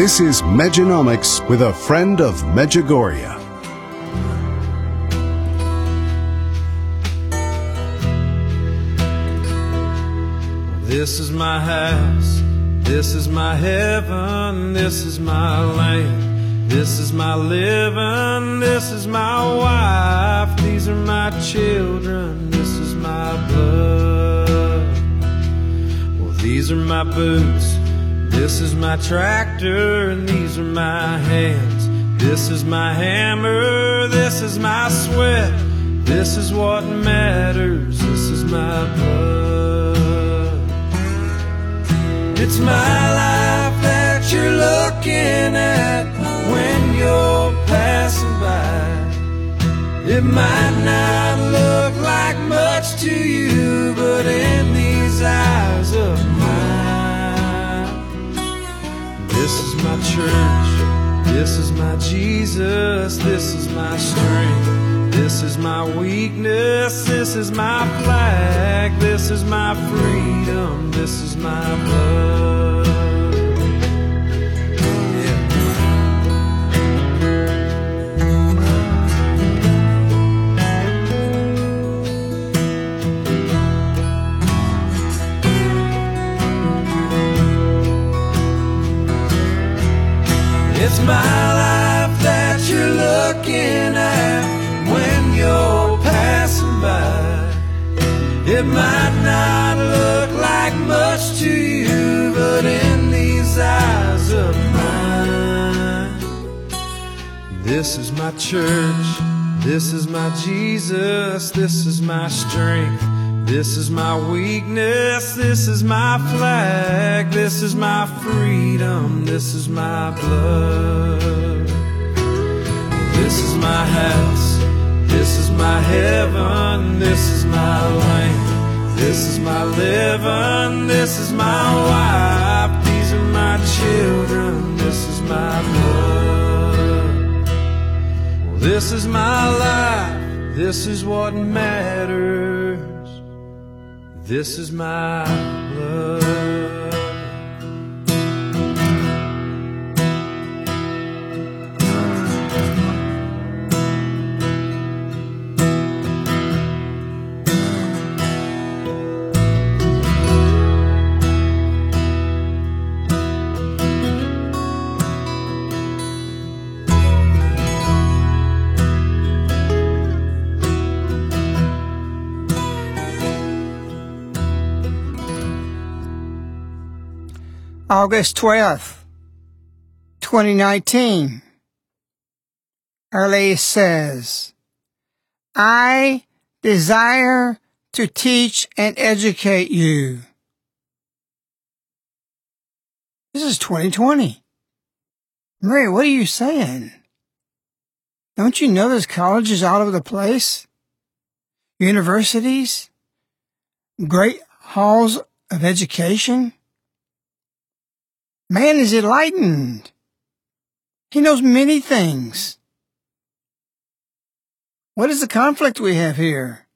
This is Mejanomics with a friend of Medjugorje. This is my house, this is my heaven, this is my land, this is my living, this is my wife, these are my children, this is my blood. Well, these are my boots. This is my tractor and these are my hands. This is my hammer, this is my sweat. This is what matters, this is my blood. It's my life that you're looking at when you're passing by. It might not look like much to you, but in these eyes of this my church, this is my Jesus, this is my strength, this is my weakness, this is my flag, this is my freedom, this is my blood. It might not look like much to you, but in these eyes of mine, this is my church, this is my Jesus, this is my strength. This is my weakness, this is my flag, this is my freedom, this is my blood. This is my house, this is my heaven, this is my land, this is my living, this is my wife, these are my children, this is my blood. This is my life, this is what matters. This is my blood. August 12th, 2019. Our Lady says, I desire to teach and educate you. This is 2020. Mary, what are you saying? Don't you know there's colleges all over the place? Universities? Great halls of education? Man is enlightened. He knows many things. What is the conflict we have here?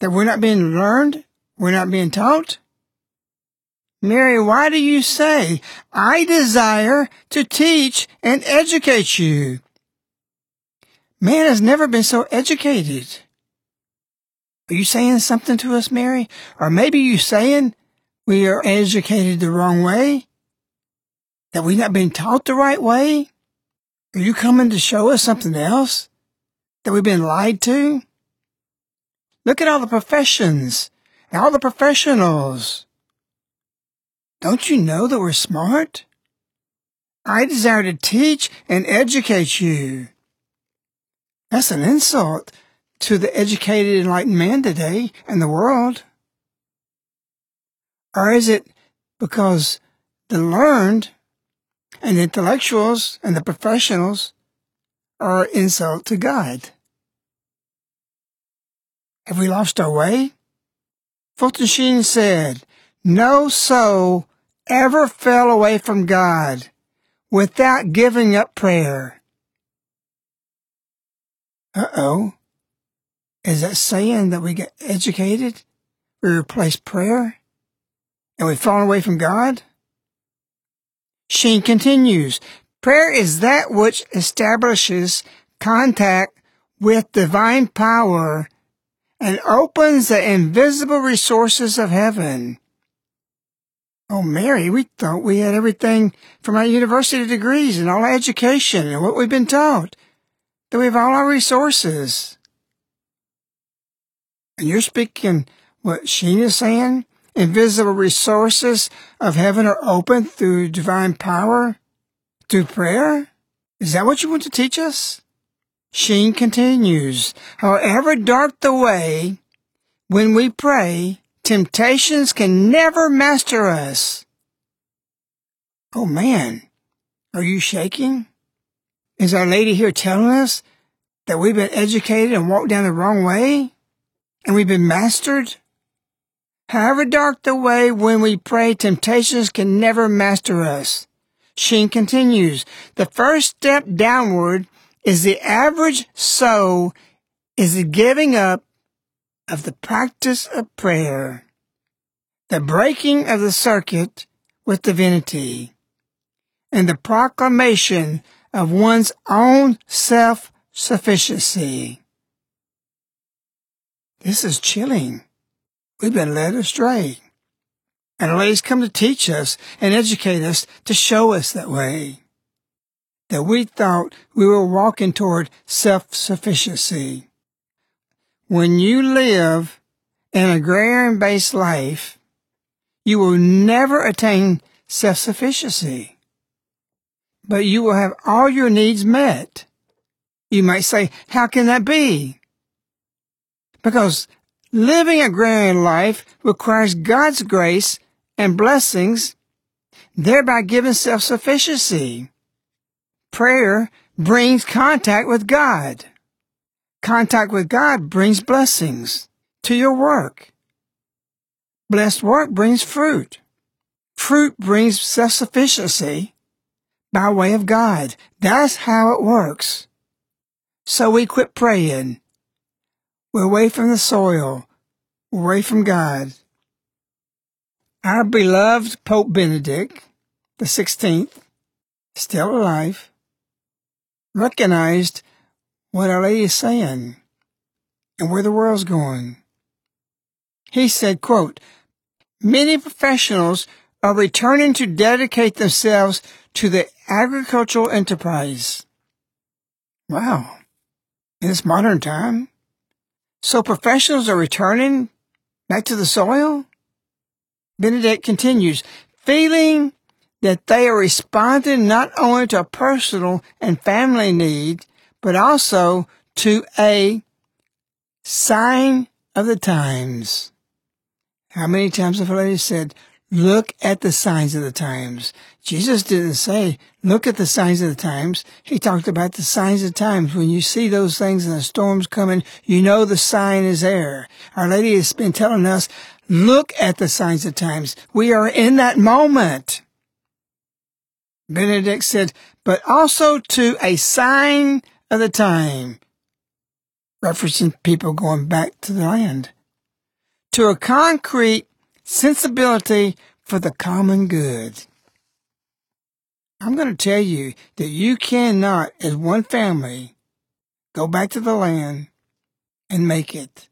That we're not being learned? We're not being taught? Mary, why do you say, I desire to teach and educate you? Man has never been so educated. Are you saying something to us, Mary? Or maybe you saying we are educated the wrong way? That we've not been taught the right way? Are you coming to show us something else? That we've been lied to? Look at all the professions and all the professionals. Don't you know that we're smart? I desire to teach and educate you. That's an insult to the educated, enlightened man today and the world. Or is it because the learned and the intellectuals and the professionals are insult to God? Have we lost our way? Fulton Sheen said, No soul ever fell away from God without giving up prayer. Uh oh. Is that saying that we get educated? We replace prayer? and we've fallen away from God? Sheen continues, prayer is that which establishes contact with divine power and opens the invisible resources of heaven. Oh, Mary, we thought we had everything from our university degrees and all our education and what we've been taught, that we have all our resources. And you're speaking what Sheen is saying? Invisible resources of heaven are opened through divine power, through prayer? Is that what you want to teach us? Sheen continues, however dark the way, when we pray, temptations can never master us. Oh man, are you shaking? Is Our Lady here telling us that we've been educated and walked down the wrong way? And we've been mastered? However dark the way when we pray, temptations can never master us. Sheen continues, the first step downward is the average soul is the giving up of the practice of prayer, the breaking of the circuit with divinity, and the proclamation of one's own self-sufficiency. This is chilling. We've been led astray. And our lady's come to teach us and educate us to show us that way. That we thought we were walking toward self-sufficiency. When you live an agrarian-based life, you will never attain self-sufficiency. But you will have all your needs met. You might say, how can that be? Because Living agrarian life requires God's grace and blessings, thereby giving self-sufficiency. Prayer brings contact with God. Contact with God brings blessings to your work. Blessed work brings fruit. Fruit brings self-sufficiency by way of God. That's how it works. So we quit praying we're away from the soil. away from God. Our beloved Pope Benedict the 16th, still alive, recognized what Our Lady is saying and where the world's going. He said, quote, Many professionals are returning to dedicate themselves to the agricultural enterprise. Wow. In this modern time? So professionals are returning back to the soil? Benedict continues, feeling that they are responding not only to a personal and family need, but also to a sign of the times. How many times have lady said, look at the signs of the times? Jesus didn't say, look at the signs of the times. He talked about the signs of the times. When you see those things and the storms coming, you know the sign is there. Our Lady has been telling us, look at the signs of times. We are in that moment. Benedict said, but also to a sign of the time, referencing people going back to the land to a concrete sensibility for the common good. I'm going to tell you that you cannot, as one family, go back to the land and make it.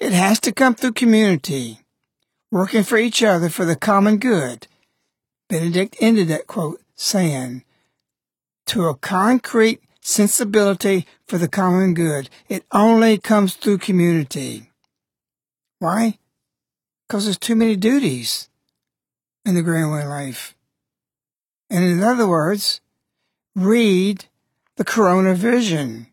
It has to come through community, working for each other for the common good. Benedict ended that quote saying, to a concrete sensibility for the common good. It only comes through community. Why? Because there's too many duties in the Greenway life. And in other words, read the Corona Vision.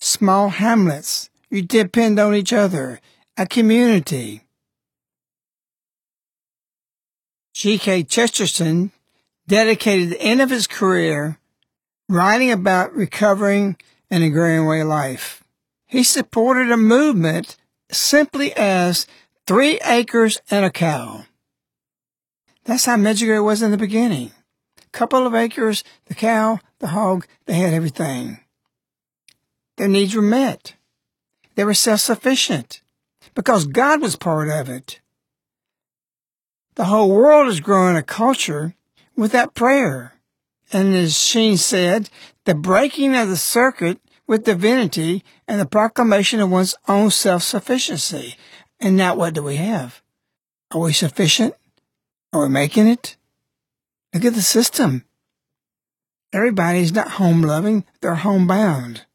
Small hamlets. You depend on each other. A community. G.K. Chesterton dedicated the end of his career writing about recovering an agrarian way life. He supported a movement simply as three acres and a cow. That's how Medjugorje was in the beginning. A couple of acres, the cow, the hog, they had everything. Their needs were met. They were self-sufficient because God was part of it. The whole world is growing a culture without prayer. And as Sheen said, the breaking of the circuit with divinity and the proclamation of one's own self-sufficiency. And now what do we have? Are we sufficient? Oh, are we making it? Look at the system. Everybody's not home loving, they're homebound.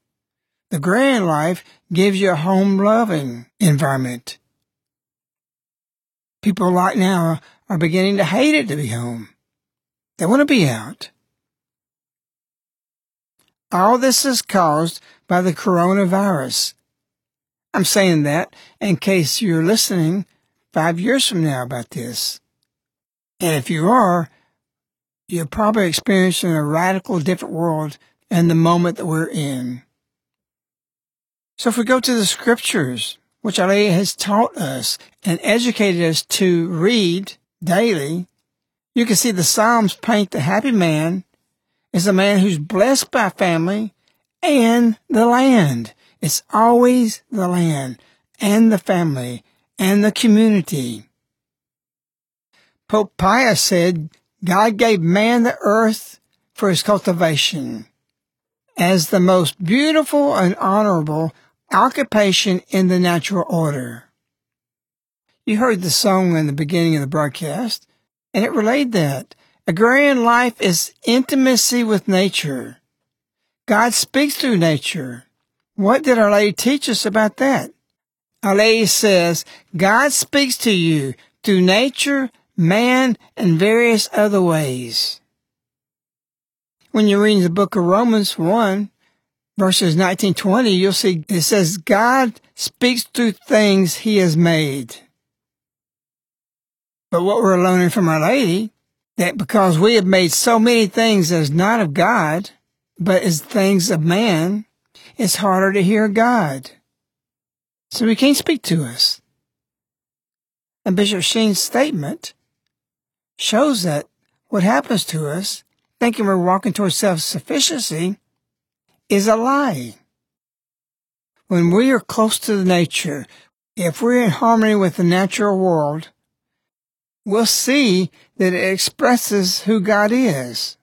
The grand life gives you a home loving environment. People right now are beginning to hate it to be home. They want to be out. All this is caused by the coronavirus. I'm saying that in case you're listening five years from now about this. And if you are, you're probably experiencing a radical different world in the moment that we're in. So if we go to the scriptures, which Our has taught us and educated us to read daily, you can see the Psalms paint the happy man as a man who's blessed by family and the land. It's always the land and the family and the community. Pope Pius said, God gave man the earth for his cultivation as the most beautiful and honorable occupation in the natural order. You heard the song in the beginning of the broadcast, and it relayed that. Agrarian life is intimacy with nature. God speaks through nature. What did Our Lady teach us about that? Our Lady says, God speaks to you through nature, man, and various other ways. When you read the book of Romans 1, verses 19, 20, you'll see it says, God speaks through things he has made. But what we're learning from Our Lady that because we have made so many things as not of God, but as things of man, it's harder to hear God. So he can't speak to us. And Bishop Sheen's statement shows that what happens to us, thinking we're walking towards self-sufficiency, is a lie. When we are close to the nature, if we're in harmony with the natural world, we'll see that it expresses who God is.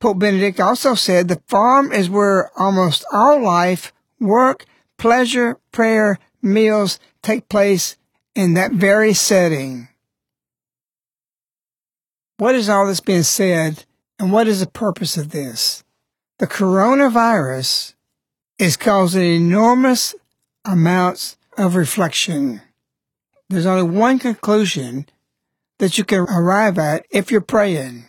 Pope Benedict also said the farm is where almost all life, work, pleasure, prayer, meals take place in that very setting. What is all this being said, and what is the purpose of this? The coronavirus is causing enormous amounts of reflection. There's only one conclusion that you can arrive at if you're praying.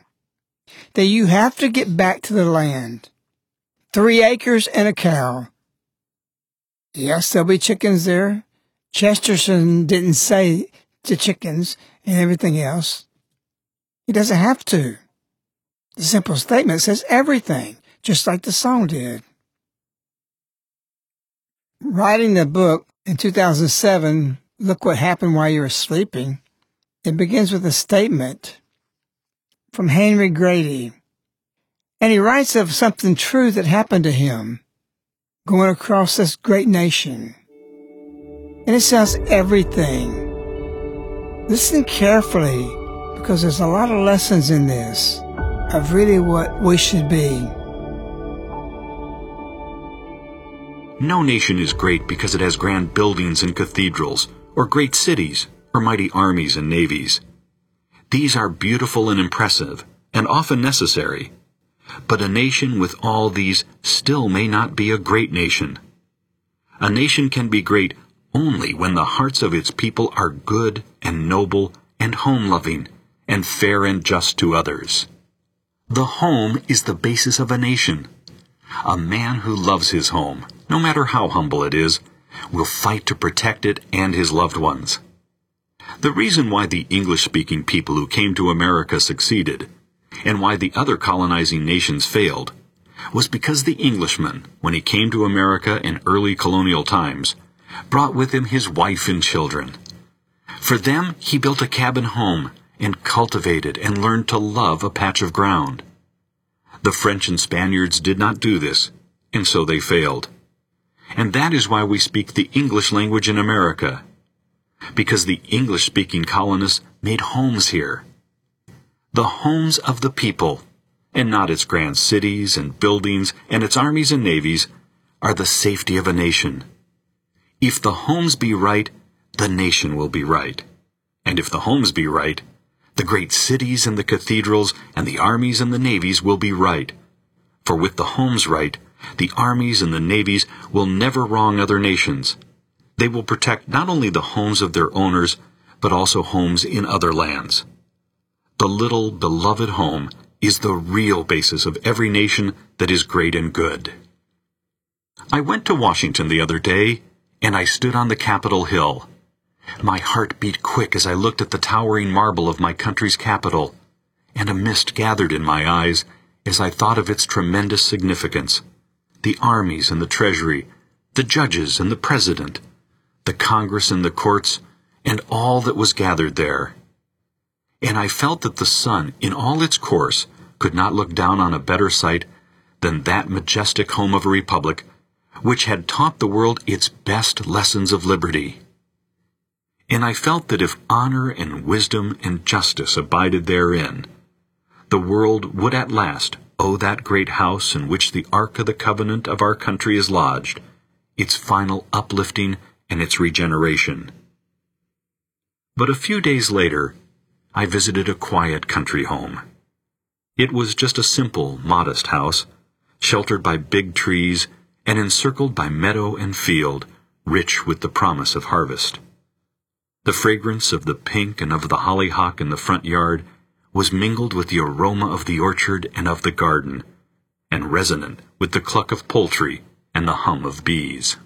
That you have to get back to the land. Three acres and a cow. Yes, there'll be chickens there. Chesterton didn't say the chickens and everything else. He doesn't have to. The simple statement says everything, just like the song did. Writing the book in 2007, Look What Happened While You Were Sleeping, it begins with a statement from Henry Grady. And he writes of something true that happened to him going across this great nation. And it says everything. Listen carefully because there's a lot of lessons in this of really what we should be. No nation is great because it has grand buildings and cathedrals, or great cities, or mighty armies and navies. These are beautiful and impressive, and often necessary. But a nation with all these still may not be a great nation. A nation can be great only when the hearts of its people are good and noble and home-loving and fair and just to others. The home is the basis of a nation. A man who loves his home, no matter how humble it is, will fight to protect it and his loved ones. The reason why the English-speaking people who came to America succeeded, and why the other colonizing nations failed, was because the Englishman, when he came to America in early colonial times, brought with him his wife and children. For them, he built a cabin home and cultivated and learned to love a patch of ground. The French and Spaniards did not do this, and so they failed. And that is why we speak the English language in America, because the English-speaking colonists made homes here. The homes of the people, and not its grand cities and buildings and its armies and navies, are the safety of a nation. If the homes be right, the nation will be right. And if the homes be right, the great cities and the cathedrals and the armies and the navies will be right. For with the homes right, the armies and the navies will never wrong other nations. They will protect not only the homes of their owners, but also homes in other lands. The little beloved home is the real basis of every nation that is great and good. I went to Washington the other day and I stood on the Capitol Hill. My heart beat quick as I looked at the towering marble of my country's capital, and a mist gathered in my eyes as I thought of its tremendous significance. The armies and the treasury, the judges and the president, the Congress and the courts, and all that was gathered there. And I felt that the sun, in all its course, could not look down on a better sight than that majestic home of a republic which had taught the world its best lessons of liberty. And I felt that if honor and wisdom and justice abided therein, the world would at last owe that great house in which the Ark of the Covenant of our country is lodged, its final uplifting and its regeneration. But a few days later, I visited a quiet country home. It was just a simple, modest house, sheltered by big trees and encircled by meadow and field, rich with the promise of harvest. The fragrance of the pink and of the hollyhock in the front yard was mingled with the aroma of the orchard and of the garden, and resonant with the cluck of poultry and the hum of bees.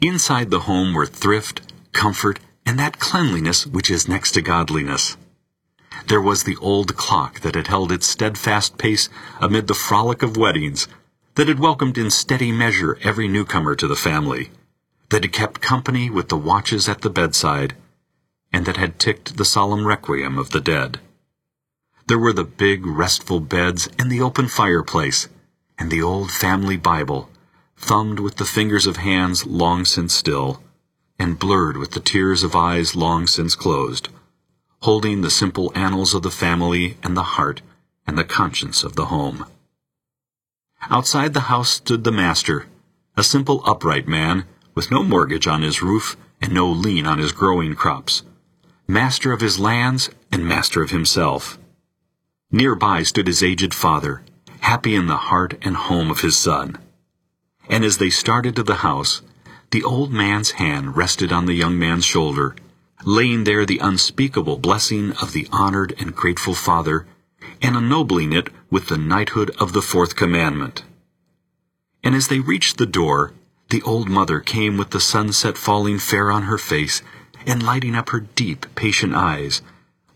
Inside the home were thrift, comfort, and that cleanliness which is next to godliness. There was the old clock that had held its steadfast pace amid the frolic of weddings that had welcomed in steady measure every newcomer to the family, that had kept company with the watches at the bedside, and that had ticked the solemn requiem of the dead. There were the big, restful beds and the open fireplace, and the old family Bible, thumbed with the fingers of hands long since still, and blurred with the tears of eyes long since closed, holding the simple annals of the family and the heart and the conscience of the home. Outside the house stood the master, a simple upright man with no mortgage on his roof and no lien on his growing crops, master of his lands and master of himself. Nearby stood his aged father, happy in the heart and home of his son. And as they started to the house, the old man's hand rested on the young man's shoulder, laying there the unspeakable blessing of the honored and grateful father, and ennobling it with the knighthood of the fourth commandment. And as they reached the door, the old mother came with the sunset falling fair on her face and lighting up her deep, patient eyes,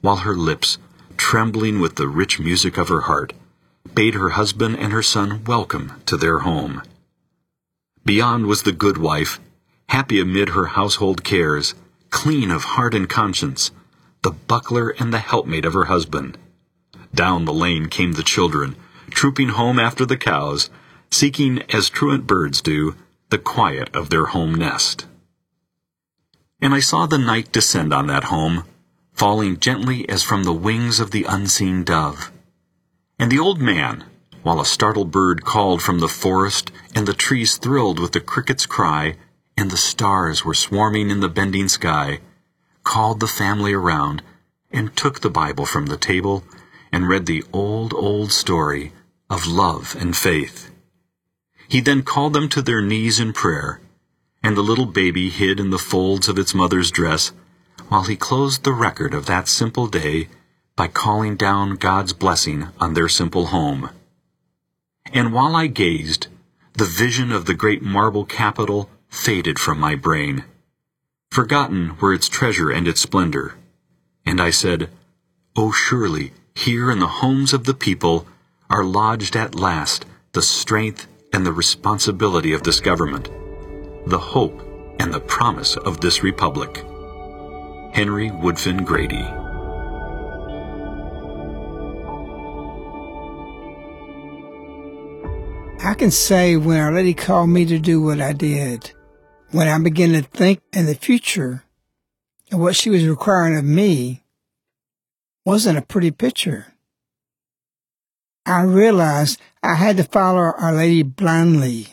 while her lips, trembling with the rich music of her heart, bade her husband and her son welcome to their home. Beyond was the good wife, happy amid her household cares, clean of heart and conscience, the buckler and the helpmate of her husband. Down the lane came the children, trooping home after the cows, seeking, as truant birds do, the quiet of their home nest. And I saw the night descend on that home, falling gently as from the wings of the unseen dove. And the old man, while a startled bird called from the forest, and the trees thrilled with the cricket's cry, and the stars were swarming in the bending sky, called the family around, and took the Bible from the table, and read the old, old story of love and faith. He then called them to their knees in prayer, and the little baby hid in the folds of its mother's dress, while he closed the record of that simple day by calling down God's blessing on their simple home. And while I gazed, the vision of the great marble capital faded from my brain. Forgotten were its treasure and its splendor. And I said, Oh, surely, here in the homes of the people are lodged at last the strength and the responsibility of this government, the hope and the promise of this republic. Henry Woodfin Grady. I can say when Our Lady called me to do what I did, when I began to think in the future of what she was requiring of me, wasn't a pretty picture. I realized I had to follow Our Lady blindly.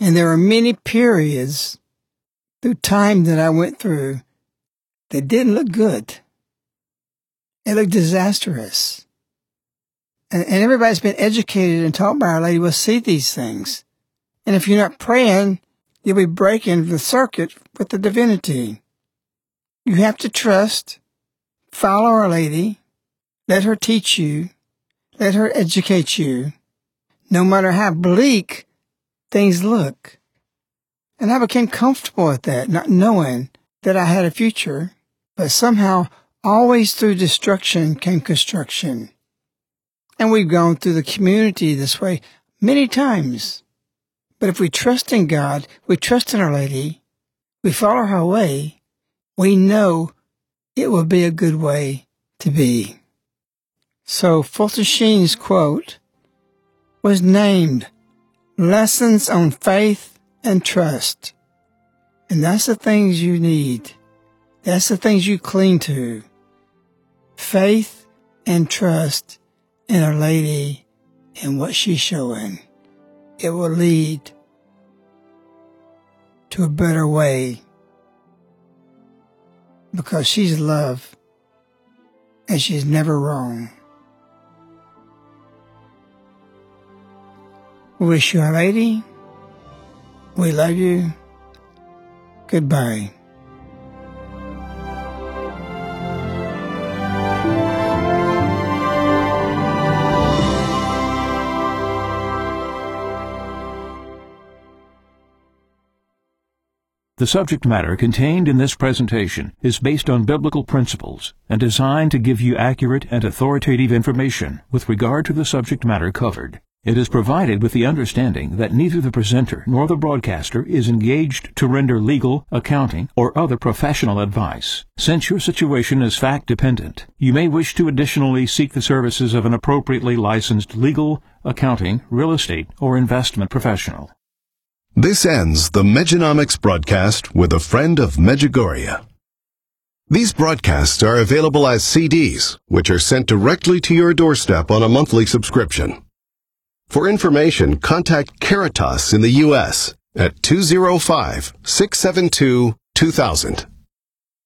And there were many periods through time that I went through that didn't look good. It looked disastrous. And, and everybody's been educated and taught by Our Lady will see these things. And if you're not praying, you'll be breaking the circuit with the divinity. You have to trust, follow Our Lady, let her teach you, let her educate you, no matter how bleak things look. And I became comfortable with that, not knowing that I had a future, but somehow always through destruction came construction. And we've gone through the community this way many times. But if we trust in God, we trust in Our Lady, we follow her way, we know it will be a good way to be. So Fulton Sheen's quote was named Lessons on Faith and Trust. And that's the things you need. That's the things you cling to. Faith and trust in Our Lady and what she's showing. It will lead to a better way because she's love and she's never wrong. Wish you a lady. We love you. Goodbye. The subject matter contained in this presentation is based on biblical principles and designed to give you accurate and authoritative information with regard to the subject matter covered. It is provided with the understanding that neither the presenter nor the broadcaster is engaged to render legal, accounting, or other professional advice. Since your situation is fact dependent, you may wish to additionally seek the services of an appropriately licensed legal, accounting, real estate, or investment professional. This ends the Mejanomics broadcast with a friend of Medjugorje. These broadcasts are available as CDs, which are sent directly to your doorstep on a monthly subscription. For information, contact Caritas in the U.S. at 205 672 2000.